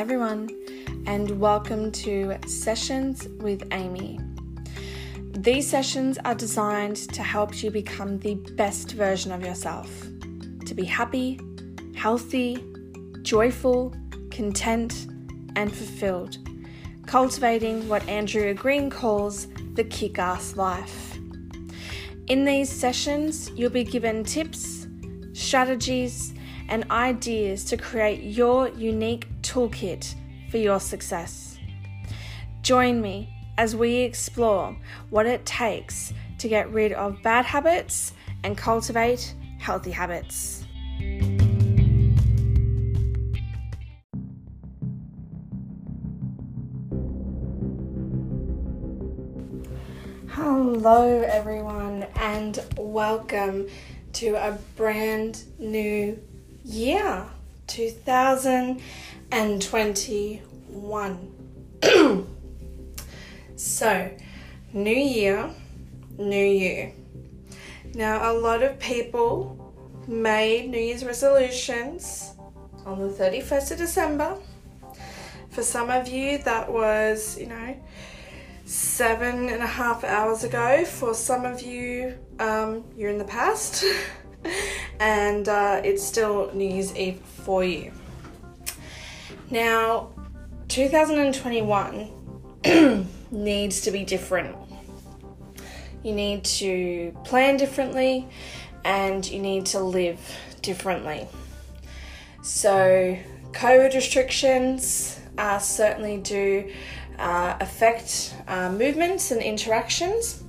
Everyone, and welcome to Sessions with Amie. These sessions are designed to help you become the best version of yourself, to be happy, healthy, joyful, content, and fulfilled, cultivating what Andrea Green calls the kick ass life. In these sessions, you'll be given tips, strategies, and ideas to create your unique toolkit for your success. Join me as we explore what it takes to get rid of bad habits and cultivate healthy habits. Hello, everyone, and welcome to a brand new year 2021. so, new year, new you. Now, a lot of people made New Year's resolutions on the 31st of December. For some of you, that was, you know, seven and a half hours ago. For some of you, um, you're in the past. and uh, it's still New Year's Eve for you. Now, 2021 needs to be different. You need to plan differently and you need to live differently. So, COVID restrictions uh, certainly do uh, affect uh, movements and interactions,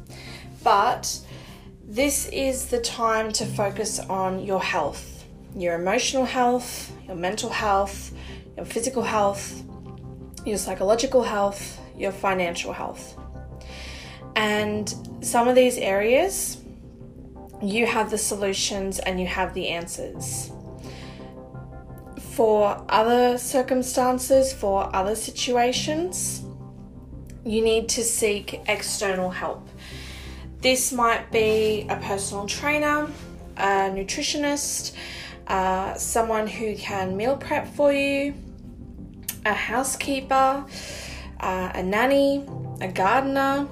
but this is the time to focus on your health, your emotional health, your mental health, your physical health, your psychological health, your financial health. And some of these areas, you have the solutions and you have the answers. For other circumstances, for other situations, you need to seek external help. This might be a personal trainer, a nutritionist, uh, someone who can meal prep for you, a housekeeper, uh, a nanny, a gardener,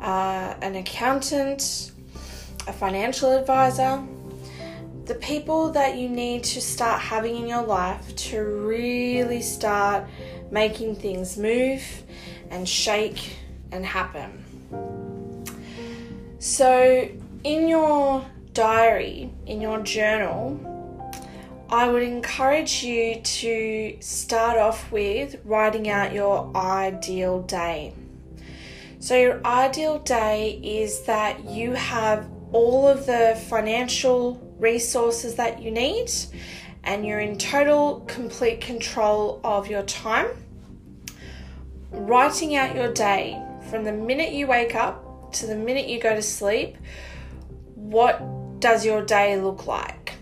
uh, an accountant, a financial advisor. The people that you need to start having in your life to really start making things move and shake and happen. So, in your diary, in your journal, I would encourage you to start off with writing out your ideal day. So, your ideal day is that you have all of the financial resources that you need and you're in total, complete control of your time. Writing out your day from the minute you wake up to the minute you go to sleep, what does your day look like?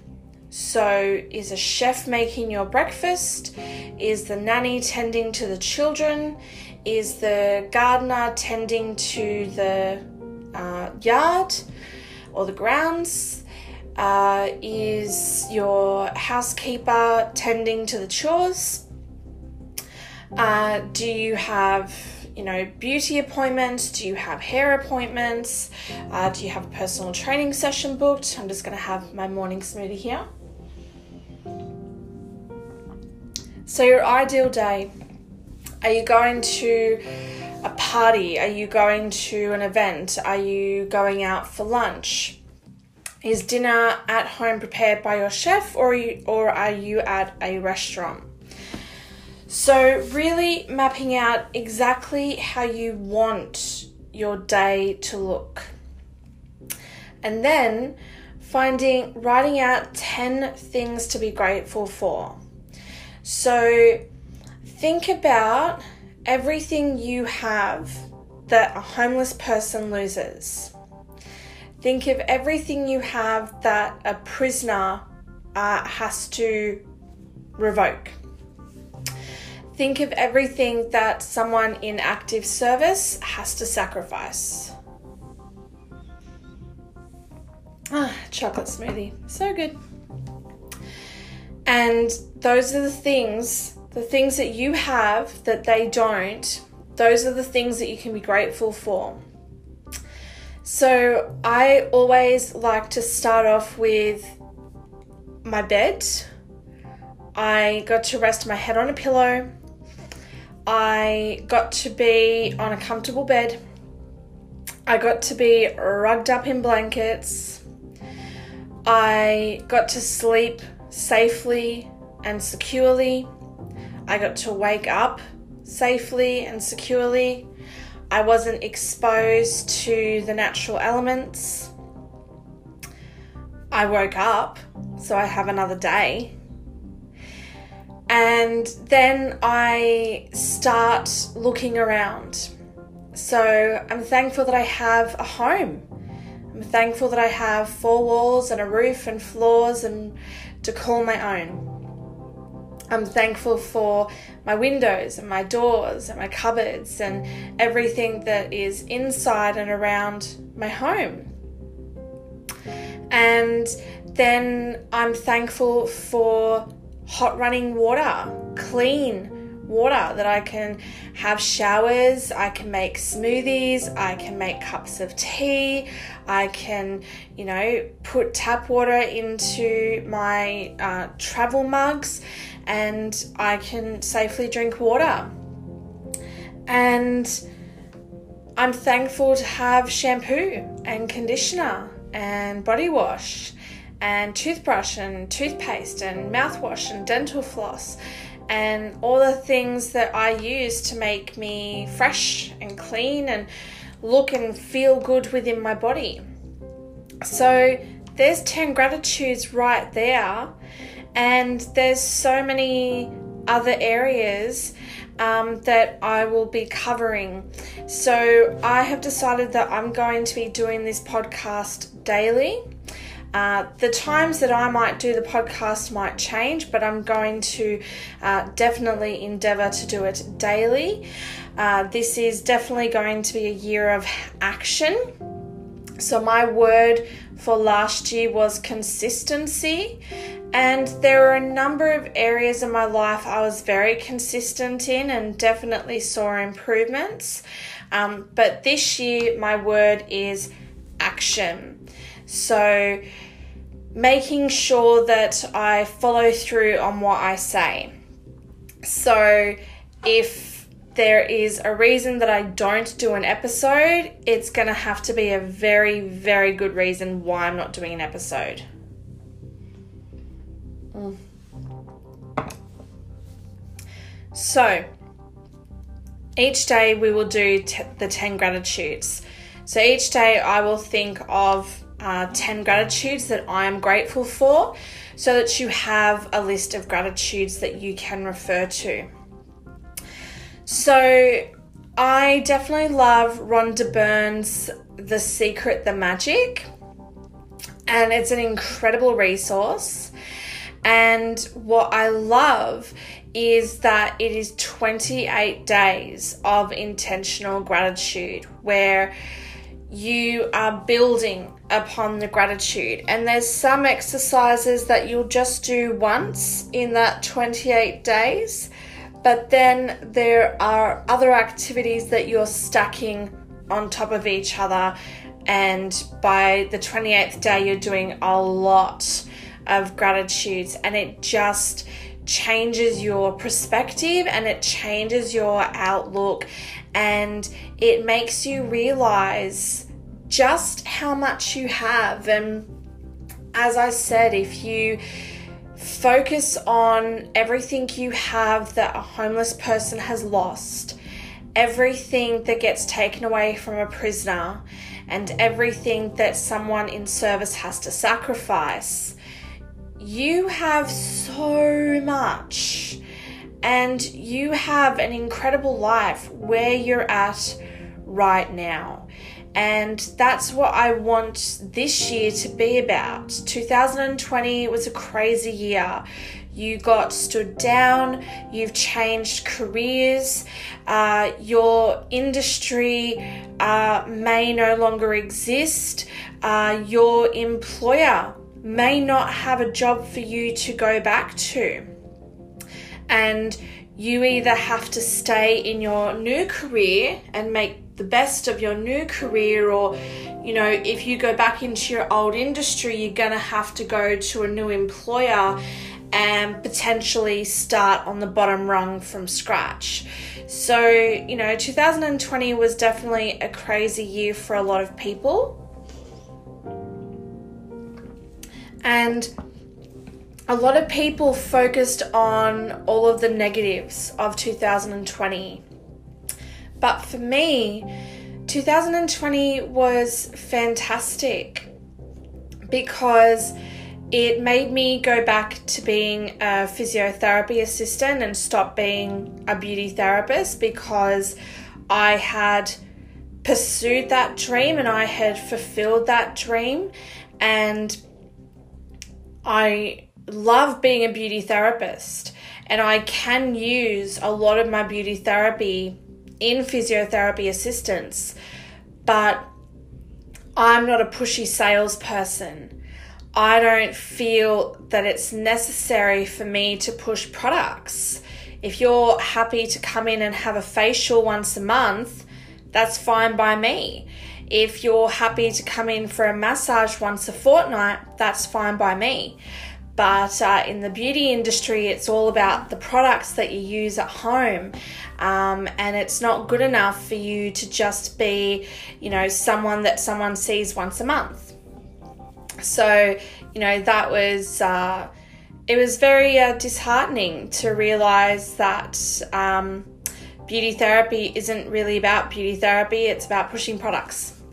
So, is a chef making your breakfast? Is the nanny tending to the children? Is the gardener tending to the uh, yard or the grounds? Uh, is your housekeeper tending to the chores? Uh, do you have you know, beauty appointments? Do you have hair appointments? Uh, do you have a personal training session booked? I'm just going to have my morning smoothie here. So, your ideal day are you going to a party? Are you going to an event? Are you going out for lunch? Is dinner at home prepared by your chef or are you, or are you at a restaurant? So, really mapping out exactly how you want your day to look. And then finding, writing out 10 things to be grateful for. So, think about everything you have that a homeless person loses. Think of everything you have that a prisoner uh, has to revoke. Think of everything that someone in active service has to sacrifice. Ah, chocolate smoothie. So good. And those are the things the things that you have that they don't, those are the things that you can be grateful for. So I always like to start off with my bed. I got to rest my head on a pillow. I got to be on a comfortable bed. I got to be rugged up in blankets. I got to sleep safely and securely. I got to wake up safely and securely. I wasn't exposed to the natural elements. I woke up, so I have another day. And then I start looking around. So I'm thankful that I have a home. I'm thankful that I have four walls and a roof and floors and to call my own. I'm thankful for my windows and my doors and my cupboards and everything that is inside and around my home. And then I'm thankful for hot running water, clean water that I can have showers, I can make smoothies, I can make cups of tea, I can, you know, put tap water into my uh, travel mugs and I can safely drink water. And I'm thankful to have shampoo and conditioner and body wash and toothbrush and toothpaste and mouthwash and dental floss and all the things that I use to make me fresh and clean and look and feel good within my body. So there's 10 gratitudes right there and there's so many other areas um, that I will be covering. So I have decided that I'm going to be doing this podcast daily. Uh, the times that I might do the podcast might change, but I'm going to uh, definitely endeavor to do it daily. Uh, this is definitely going to be a year of action. So, my word for last year was consistency. And there were a number of areas in my life I was very consistent in and definitely saw improvements. Um, but this year, my word is action. So, making sure that I follow through on what I say. So, if there is a reason that I don't do an episode, it's going to have to be a very, very good reason why I'm not doing an episode. Mm. So, each day we will do t- the 10 gratitudes. So, each day I will think of uh, 10 gratitudes that I am grateful for so that you have a list of gratitudes that you can refer to. So I definitely love Rhonda Byrne's The Secret, the Magic, and it's an incredible resource. And what I love is that it is 28 days of intentional gratitude where you are building upon the gratitude. And there's some exercises that you'll just do once in that 28 days but then there are other activities that you're stacking on top of each other, and by the 28th day, you're doing a lot of gratitudes, and it just changes your perspective and it changes your outlook, and it makes you realize just how much you have. And as I said, if you Focus on everything you have that a homeless person has lost, everything that gets taken away from a prisoner, and everything that someone in service has to sacrifice. You have so much, and you have an incredible life where you're at right now. And that's what I want this year to be about. 2020 was a crazy year. You got stood down, you've changed careers, uh, your industry uh, may no longer exist, uh, your employer may not have a job for you to go back to. And you either have to stay in your new career and make the best of your new career, or you know, if you go back into your old industry, you're going to have to go to a new employer and potentially start on the bottom rung from scratch. So, you know, 2020 was definitely a crazy year for a lot of people. And a lot of people focused on all of the negatives of 2020. But for me, 2020 was fantastic because it made me go back to being a physiotherapy assistant and stop being a beauty therapist because I had pursued that dream and I had fulfilled that dream and I love being a beauty therapist and I can use a lot of my beauty therapy in physiotherapy assistance, but I'm not a pushy salesperson. I don't feel that it's necessary for me to push products. If you're happy to come in and have a facial once a month, that's fine by me. If you're happy to come in for a massage once a fortnight, that's fine by me. But uh, in the beauty industry, it's all about the products that you use at home. Um, and it's not good enough for you to just be, you know, someone that someone sees once a month. So, you know, that was. Uh, it was very uh, disheartening to realize that um, beauty therapy isn't really about beauty therapy, it's about pushing products.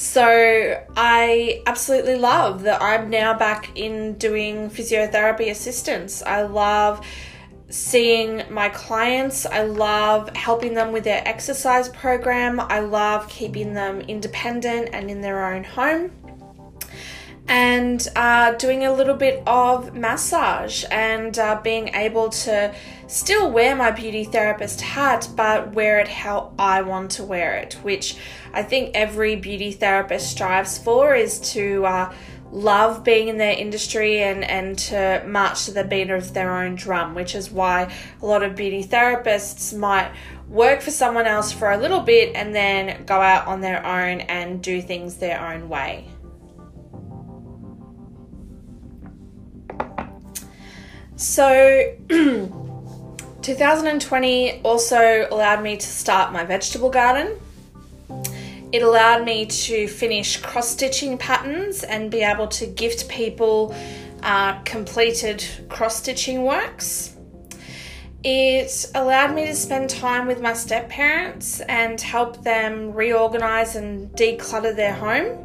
So I absolutely love that I'm now back in doing physiotherapy assistance. I love seeing my clients. I love helping them with their exercise program. I love keeping them independent and in their own home and uh, doing a little bit of massage and uh, being able to still wear my beauty therapist hat but wear it how I want to wear it, which I think every beauty therapist strives for is to uh, love being in their industry and, and to march to the beat of their own drum, which is why a lot of beauty therapists might work for someone else for a little bit and then go out on their own and do things their own way. So, 2020 also allowed me to start my vegetable garden. It allowed me to finish cross stitching patterns and be able to gift people uh, completed cross stitching works. It allowed me to spend time with my step parents and help them reorganize and declutter their home.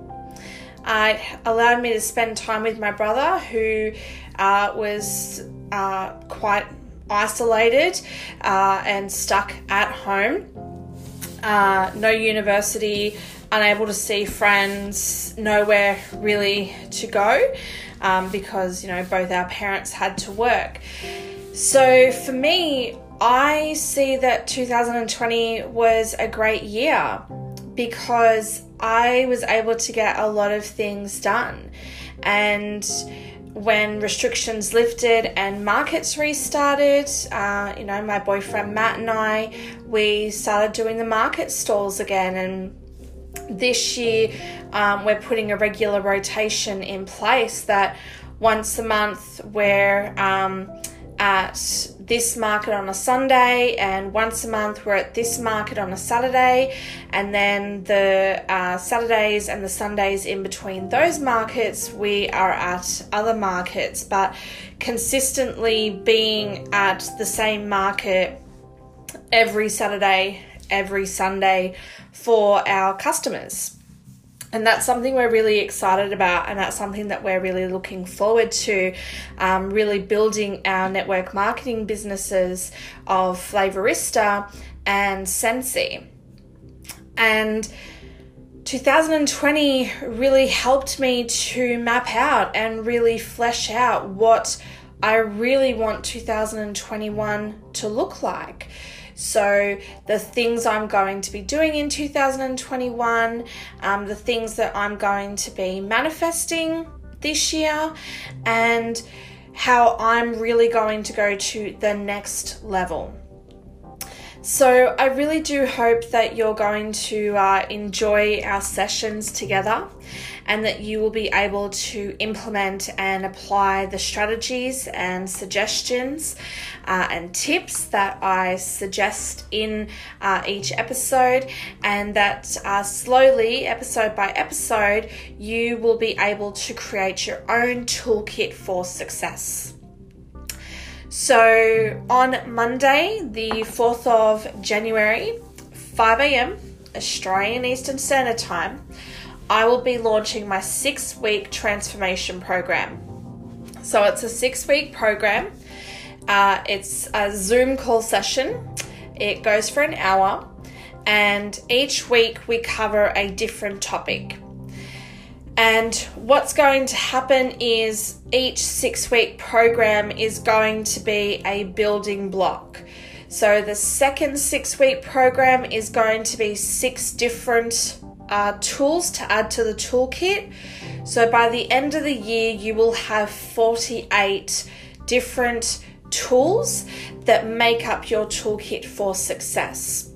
Uh, it allowed me to spend time with my brother, who uh, was uh, quite isolated uh, and stuck at home. Uh, no university, unable to see friends, nowhere really to go um, because you know both our parents had to work. So for me, I see that 2020 was a great year because I was able to get a lot of things done and when restrictions lifted and markets restarted, uh, you know, my boyfriend Matt and I, we started doing the market stalls again. And this year, um, we're putting a regular rotation in place that once a month we're um, at this market on a Sunday, and once a month we're at this market on a Saturday, and then the uh, Saturdays and the Sundays in between those markets we are at other markets, but consistently being at the same market every Saturday, every Sunday for our customers. And that's something we're really excited about, and that's something that we're really looking forward to. Um, really building our network marketing businesses of Flavorista and Scentsy And 2020 really helped me to map out and really flesh out what I really want 2021 to look like. So, the things I'm going to be doing in 2021, um, the things that I'm going to be manifesting this year, and how I'm really going to go to the next level. So, I really do hope that you're going to uh, enjoy our sessions together and that you will be able to implement and apply the strategies and suggestions uh, and tips that I suggest in uh, each episode, and that uh, slowly, episode by episode, you will be able to create your own toolkit for success. So on Monday, the 4th of January, 5 a.m. Australian Eastern Standard Time, I will be launching my six week transformation program. So it's a six week program. Uh, it's a Zoom call session. It goes for an hour, and each week we cover a different topic. And what's going to happen is each six week program is going to be a building block. So the second six week program is going to be six different uh, tools to add to the toolkit. So by the end of the year, you will have 48 different tools that make up your toolkit for success.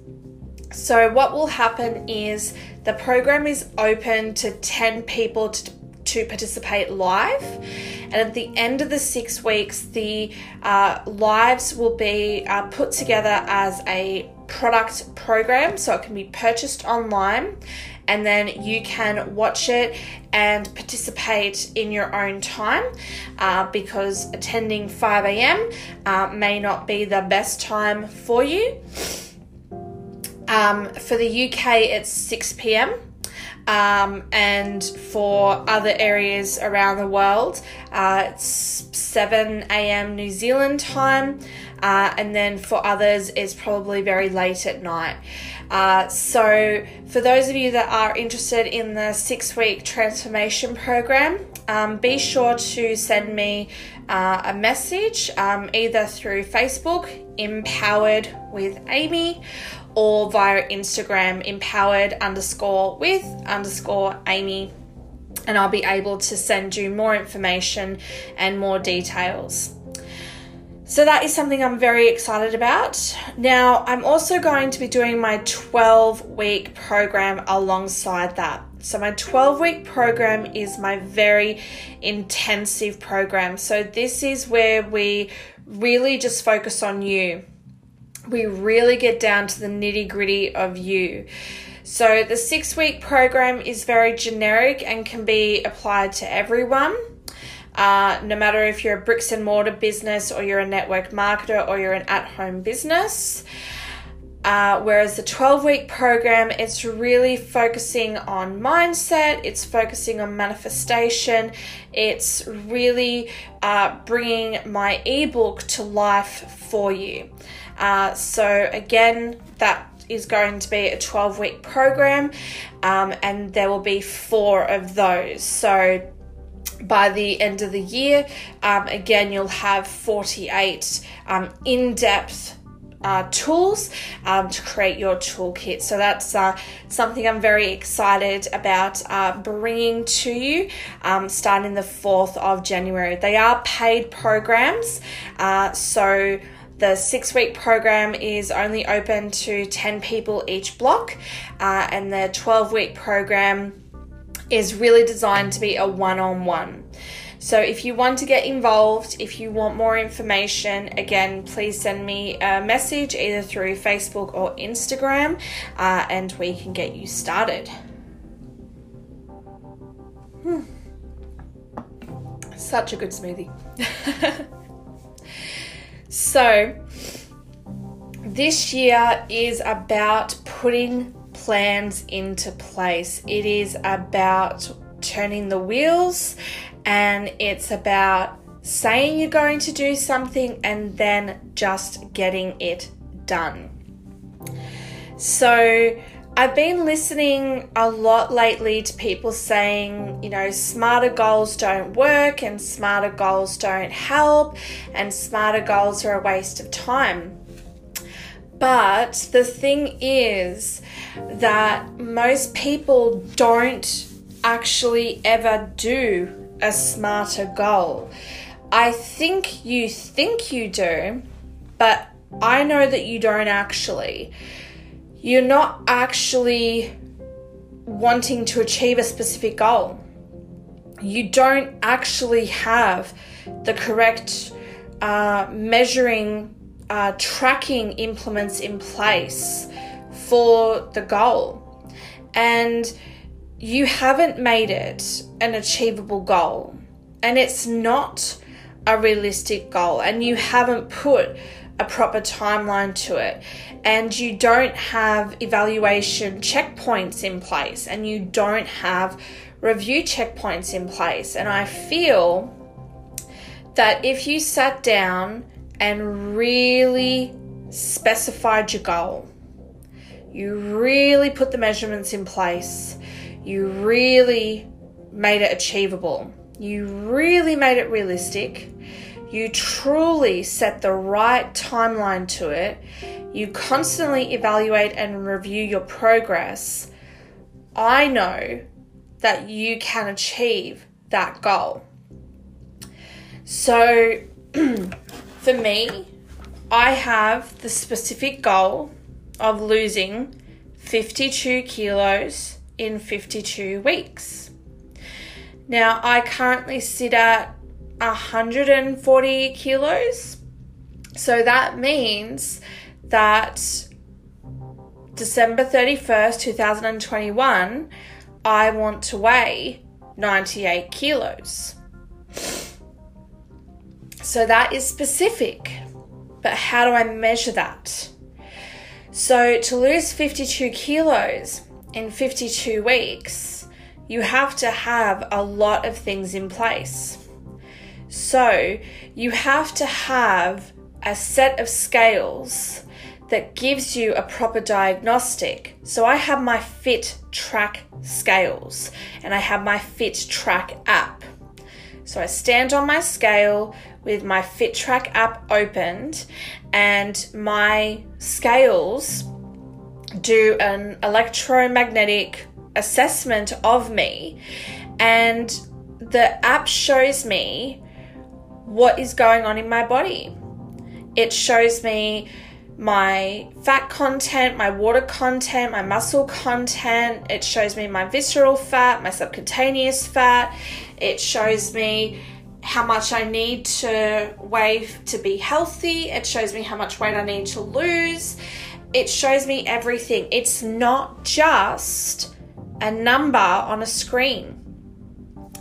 So, what will happen is the program is open to 10 people to, to participate live. And at the end of the six weeks, the uh, lives will be uh, put together as a product program so it can be purchased online and then you can watch it and participate in your own time uh, because attending 5 a.m. Uh, may not be the best time for you. Um, for the UK, it's 6 p.m. Um, and for other areas around the world, uh, it's 7 a.m. New Zealand time, uh, and then for others, it's probably very late at night. Uh, so, for those of you that are interested in the six week transformation program, um, be sure to send me uh, a message um, either through Facebook, Empowered with Amie, or via Instagram, empowered underscore with underscore Amie. And I'll be able to send you more information and more details. So that is something I'm very excited about. Now, I'm also going to be doing my 12 week program alongside that. So, my 12 week program is my very intensive program. So, this is where we really just focus on you we really get down to the nitty gritty of you. So, the six week program is very generic and can be applied to everyone. Uh, no matter if you're a bricks and mortar business or you're a network marketer or you're an at home business. Uh, whereas the 12 week program, it's really focusing on mindset, it's focusing on manifestation, it's really uh, bringing my ebook to life for you. Uh, so, again, that is going to be a 12 week program, um, and there will be four of those. So, by the end of the year, um, again, you'll have 48 um, in depth uh, tools um, to create your toolkit. So that's uh, something I'm very excited about uh, bringing to you um, starting the 4th of January. They are paid programs, uh, so the six week program is only open to 10 people each block, uh, and the 12 week program is really designed to be a one on one. So, if you want to get involved, if you want more information, again, please send me a message either through Facebook or Instagram, uh, and we can get you started. Hmm. Such a good smoothie. So, this year is about putting plans into place. It is about turning the wheels and it's about saying you're going to do something and then just getting it done. So, I've been listening a lot lately to people saying, you know, smarter goals don't work and smarter goals don't help and smarter goals are a waste of time. But the thing is that most people don't actually ever do a smarter goal. I think you think you do, but I know that you don't actually. You're not actually wanting to achieve a specific goal. You don't actually have the correct uh, measuring, uh, tracking implements in place for the goal. And you haven't made it an achievable goal. And it's not a realistic goal. And you haven't put a proper timeline to it and you don't have evaluation checkpoints in place and you don't have review checkpoints in place. And I feel that if you sat down and really specified your goal, you really put the measurements in place, you really made it achievable, you really made it realistic, you truly set the right timeline to it, you constantly evaluate and review your progress, I know that you can achieve that goal. So, for me, I have the specific goal of losing 52 kilos in 52 weeks. Now, I currently sit at 140 kilos, so that means that December 31st, 2021, I want to weigh 98 kilos. So that is specific. But how do I measure that? So to lose 52 kilos in 52 weeks, you have to have a lot of things in place. So you have to have a set of scales that gives you a proper diagnostic. So I have my Fit Track scales and I have my Fit Track app. So I stand on my scale with my Fit Track app opened and my scales do an electromagnetic assessment of me and the app shows me what is going on in my body. It shows me my fat content, my water content, my muscle content. It shows me my visceral fat, my subcutaneous fat. It shows me how much I need to weigh to be healthy. It shows me how much weight I need to lose. It shows me everything. It's not just a number on a screen,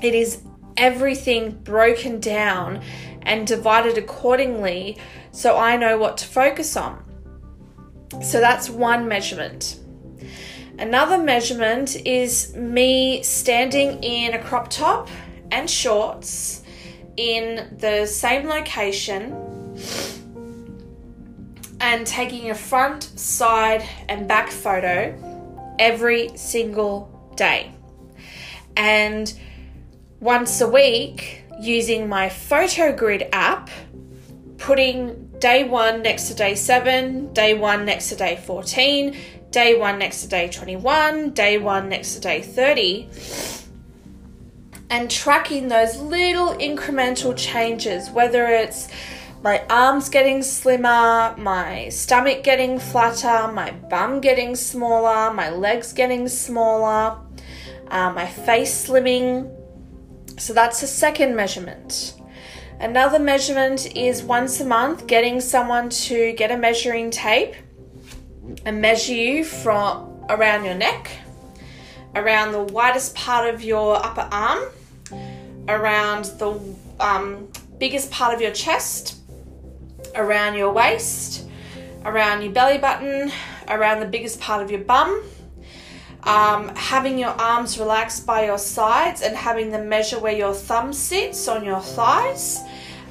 it is everything broken down and divided accordingly so I know what to focus on. So that's one measurement. Another measurement is me standing in a crop top and shorts in the same location and taking a front, side, and back photo every single day. And once a week, using my photo grid app, putting day one next to day seven, day one next to day 14, day one next to day 21, day one next to day 30, and tracking those little incremental changes, whether it's my arms getting slimmer, my stomach getting flatter, my bum getting smaller, my legs getting smaller, uh, my face slimming. So that's the second measurement. Another measurement is once a month getting someone to get a measuring tape and measure you from around your neck, around the widest part of your upper arm, around the um, biggest part of your chest, around your waist, around your belly button, around the biggest part of your bum. Um, having your arms relaxed by your sides and having them measure where your thumb sits on your thighs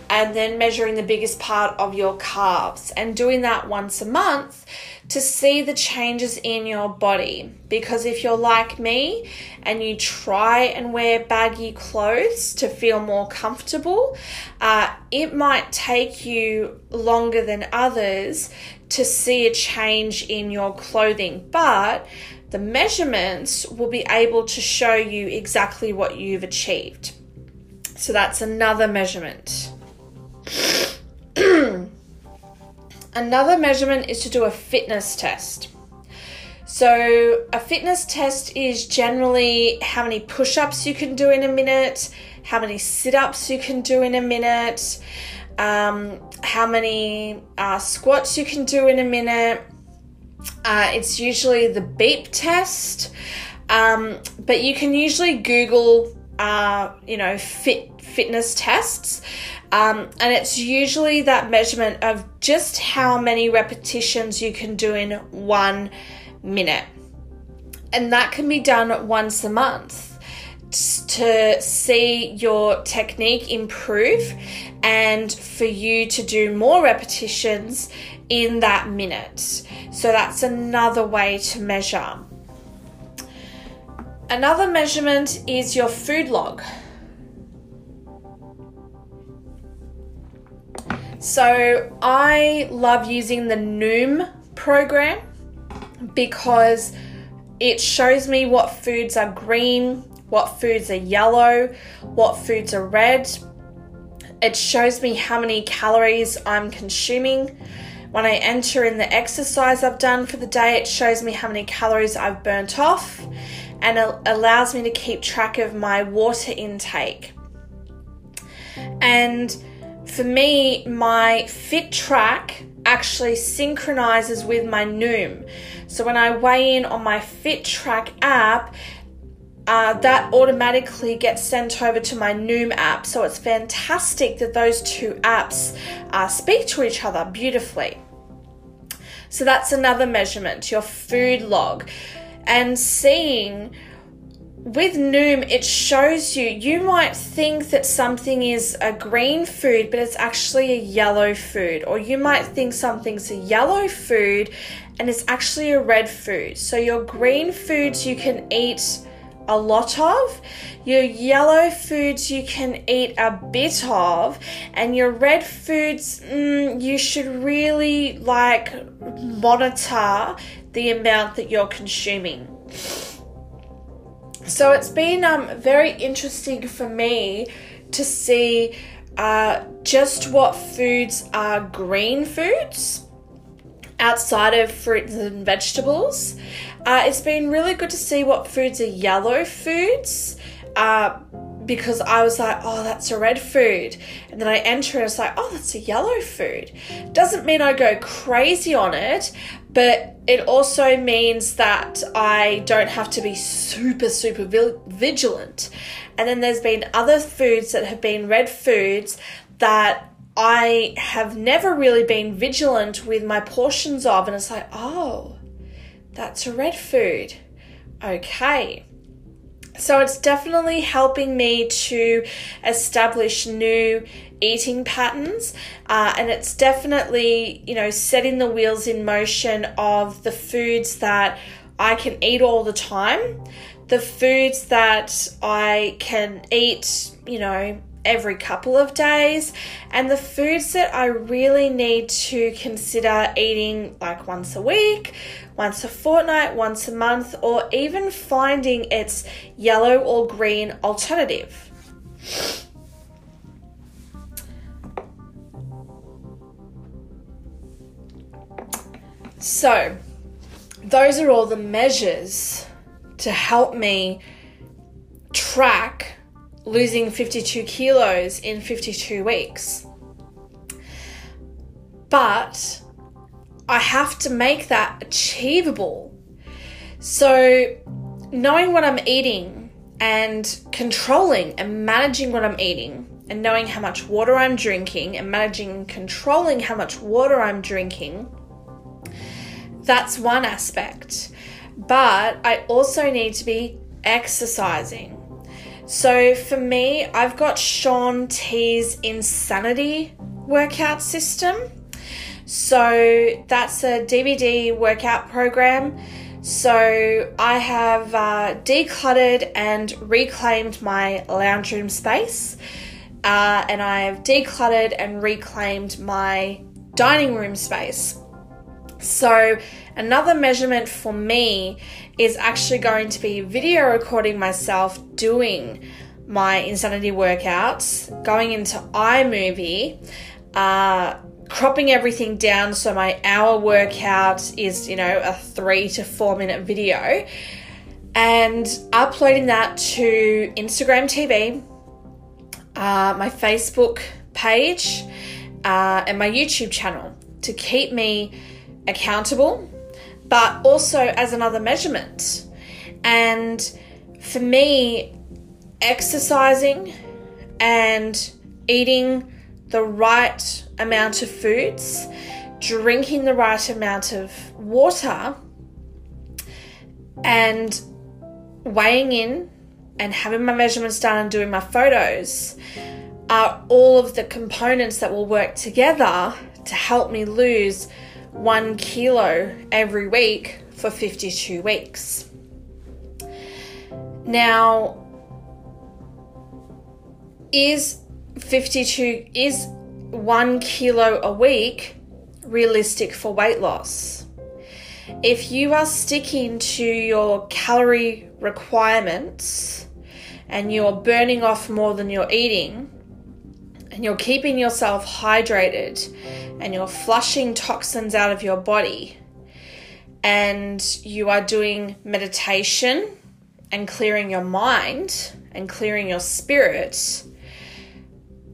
and then measuring the biggest part of your calves and doing that once a month to see the changes in your body. Because if you're like me and you try and wear baggy clothes to feel more comfortable, uh, it might take you longer than others to see a change in your clothing. But the measurements will be able to show you exactly what you've achieved. So that's another measurement. Another measurement is to do a fitness test. So, a fitness test is generally how many push ups you can do in a minute, how many sit ups you can do in a minute, um, how many uh, squats you can do in a minute. Uh, it's usually the beep test, um, but you can usually Google, uh, you know, fit fitness tests. Um, and it's usually that measurement of just how many repetitions you can do in one minute. And that can be done once a month to see your technique improve and for you to do more repetitions in that minute. So that's another way to measure. Another measurement is your food log. So I love using the Noom program because it shows me what foods are green, what foods are yellow, what foods are red. It shows me how many calories I'm consuming. When I enter in the exercise I've done for the day, it shows me how many calories I've burnt off and it allows me to keep track of my water intake. And for me, my Fit Track actually synchronizes with my Noom. So when I weigh in on my Fit Track app, uh, that automatically gets sent over to my Noom app. So it's fantastic that those two apps uh, speak to each other beautifully. So that's another measurement, your food log, and seeing with Noom, it shows you, you might think that something is a green food, but it's actually a yellow food. Or you might think something's a yellow food and it's actually a red food. So your green foods you can eat a lot of, your yellow foods you can eat a bit of, and your red foods mm, you should really like monitor the amount that you're consuming. So it's been um, very interesting for me to see uh, just what foods are green foods outside of fruits and vegetables. Uh, it's been really good to see what foods are yellow foods. Uh, because I was like, oh, that's a red food. And then I enter and it's like, oh, that's a yellow food. Doesn't mean I go crazy on it, but it also means that I don't have to be super, super vigilant. And then there's been other foods that have been red foods that I have never really been vigilant with my portions of. And it's like, oh, that's a red food. Okay. So it's definitely helping me to establish new eating patterns, uh, and it's definitely, you know, setting the wheels in motion of the foods that I can eat all the time, the foods that I can eat, you know, every couple of days, and the foods that I really need to consider eating like once a week, once a fortnight, once a month, or even finding its yellow or green alternative. So, those are all the measures to help me track losing 52 kilos in 52 weeks. But I have to make that achievable. So, knowing what I'm eating and controlling and managing what I'm eating and knowing how much water I'm drinking and managing and controlling how much water I'm drinking, that's one aspect. But I also need to be exercising. So for me, I've got Shaun T's Insanity workout system. So that's a DVD workout program. So I have uh, decluttered and reclaimed my lounge room space, uh, and I've decluttered and reclaimed my dining room space. So, another measurement for me is actually going to be video recording myself doing my insanity workouts, going into iMovie, uh, cropping everything down so my hour workout is, you know, a three to four minute video and uploading that to Instagram TV, uh, my Facebook page, uh, and my YouTube channel to keep me accountable, but also as another measurement. And for me, exercising and eating the right amount of foods, drinking the right amount of water, and weighing in and having my measurements done and doing my photos are all of the components that will work together to help me lose one kilo every week for 52 weeks. Now, is 52 is one kilo a week realistic for weight loss? If you are sticking to your calorie requirements and you're burning off more than you're eating, and you're keeping yourself hydrated and you're flushing toxins out of your body, and you are doing meditation and clearing your mind and clearing your spirit,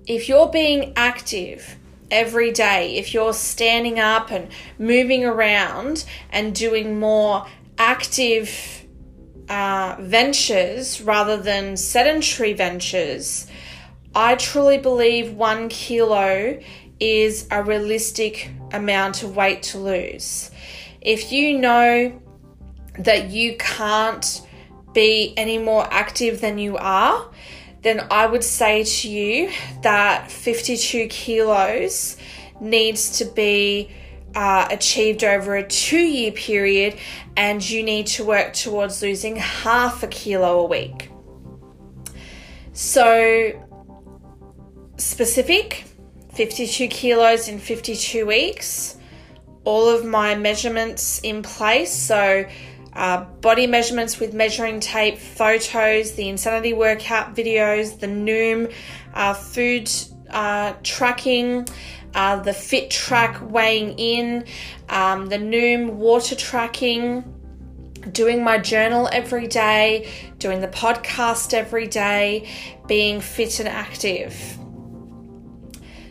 if you're being active every day, if you're standing up and moving around and doing more active uh, ventures rather than sedentary ventures, I truly believe one kilo is a realistic amount of weight to lose. If you know that you can't be any more active than you are, then I would say to you that 52 kilos needs to be uh, achieved over a two year period, and you need to work towards losing half a kilo a week. So, specific 52 kilos in 52 weeks, all of my measurements in place. So, uh, body measurements with measuring tape, photos, the Insanity workout videos, the Noom uh, food uh, tracking, uh, the Fit Track weighing in, um, the Noom water tracking, doing my journal every day, doing the podcast every day, being fit and active.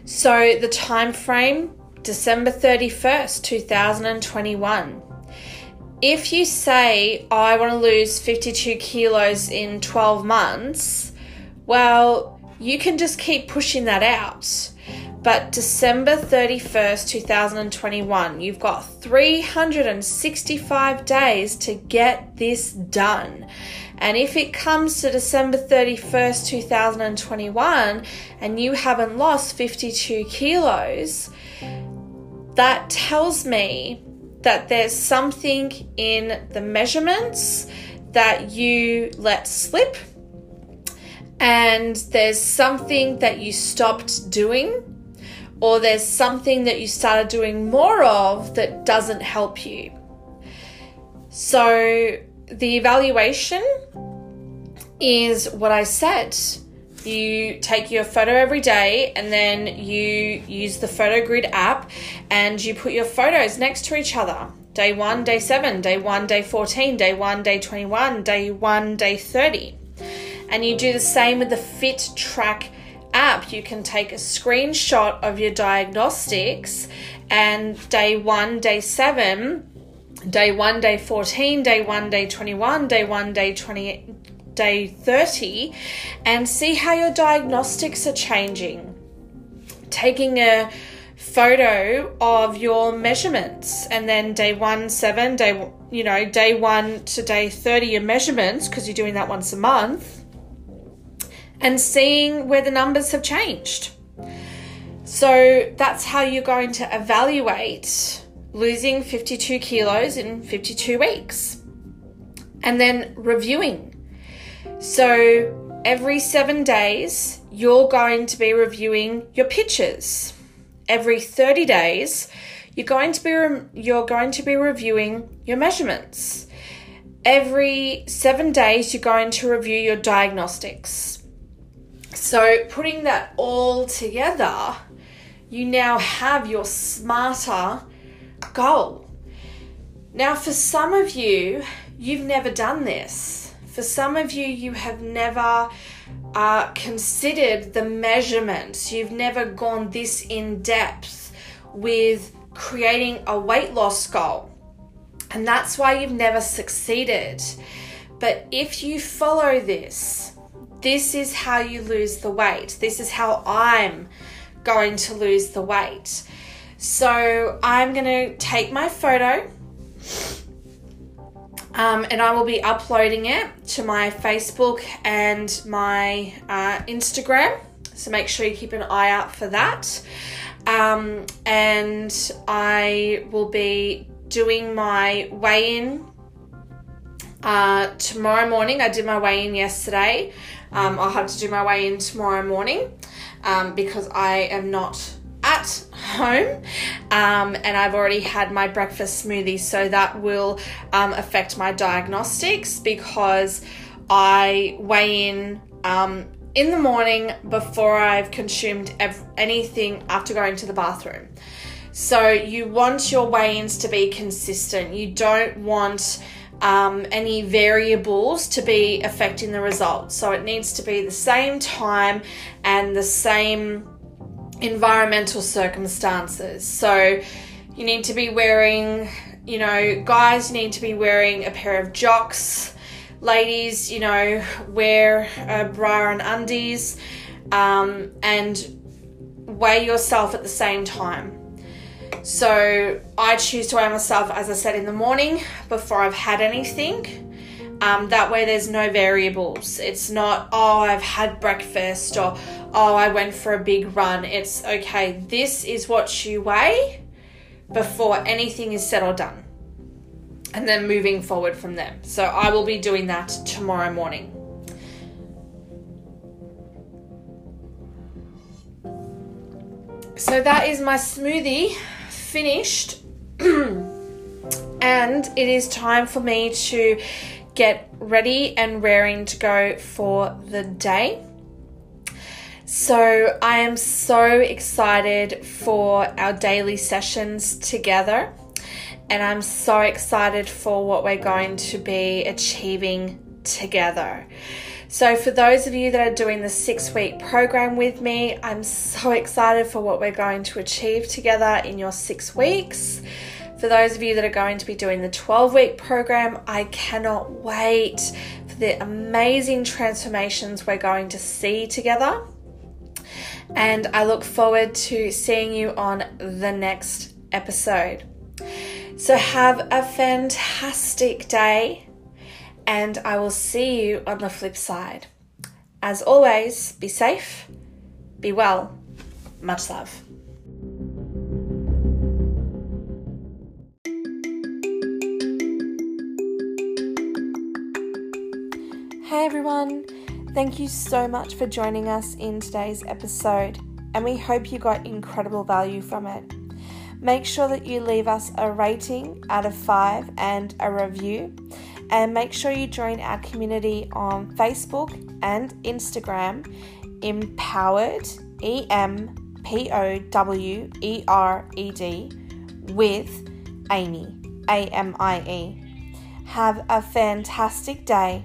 So the time frame December 31st, 2021 if you say, I want to lose 52 kilos in 12 months, well, you can just keep pushing that out. But December 31st, 2021, you've got 365 days to get this done. And if it comes to December 31st, 2021, and you haven't lost 52 kilos, that tells me that there's something in the measurements that you let slip, and there's something that you stopped doing, or there's something that you started doing more of that doesn't help you. So, the evaluation is what I said you take your photo every day and then you use the photo grid app and you put your photos next to each other. Day one day seven day one day 14 day one day 21 day one day 30 and you do the same with the fit track app. You can take a screenshot of your diagnostics and day one day seven day one day 14 day one day 21 day one day 20 day 30 and see how your diagnostics are changing. Taking a photo of your measurements and then day 1 7 day you know day 1 to day 30 your measurements because you're doing that once a month and seeing where the numbers have changed. So that's how you're going to evaluate losing 52 kilos in 52 weeks. And then reviewing so every seven days, you're going to be reviewing your pictures. Every 30 days, you're going to be re- you're going to be reviewing your measurements. Every 7 days you're going to review your diagnostics. So putting that all together, you now have your smarter goal. Now, for some of you, you've never done this. For some of you, you have never uh, considered the measurements. You've never gone this in depth with creating a weight loss goal. And that's why you've never succeeded. But if you follow this, this is how you lose the weight. This is how I'm going to lose the weight. So I'm going to take my photo um, and I will be uploading it to my Facebook and my uh, Instagram. So make sure you keep an eye out for that. Um, and I will be doing my weigh in uh, tomorrow morning. I did my weigh in yesterday. Um, I'll have to do my weigh in tomorrow morning um, because I am not at home um, and I've already had my breakfast smoothie, so that will um, affect my diagnostics because I weigh in um, in the morning before I've consumed ev- anything after going to the bathroom. So you want your weigh ins to be consistent. You don't want um, any variables to be affecting the results. So it needs to be the same time and the same environmental circumstances. So you need to be wearing, you know, guys need to be wearing a pair of jocks. Ladies, you know, wear a bra and undies um, and weigh yourself at the same time. So I choose to weigh myself, as I said, in the morning before I've had anything. Um, that way, there's no variables. It's not, oh, I've had breakfast or, oh, I went for a big run. It's okay, this is what you weigh before anything is said or done. And then moving forward from them. So I will be doing that tomorrow morning. So that is my smoothie finished. and it is time for me to get ready and raring to go for the day. So, I am so excited for our daily sessions together, and I'm so excited for what we're going to be achieving together. So, for those of you that are doing the six week program with me, I'm so excited for what we're going to achieve together in your six weeks. For those of you that are going to be doing the 12 week program, I cannot wait for the amazing transformations we're going to see together. And I look forward to seeing you on the next episode. So, have a fantastic day, and I will see you on the flip side. As always, be safe, be well, much love. Hey everyone, thank you so much for joining us in today's episode, and we hope you got incredible value from it. Make sure that you leave us a rating out of five and a review, and make sure you join our community on Facebook and Instagram, Empowered, E M P O W E R E D, with Amie, A M I E. Have a fantastic day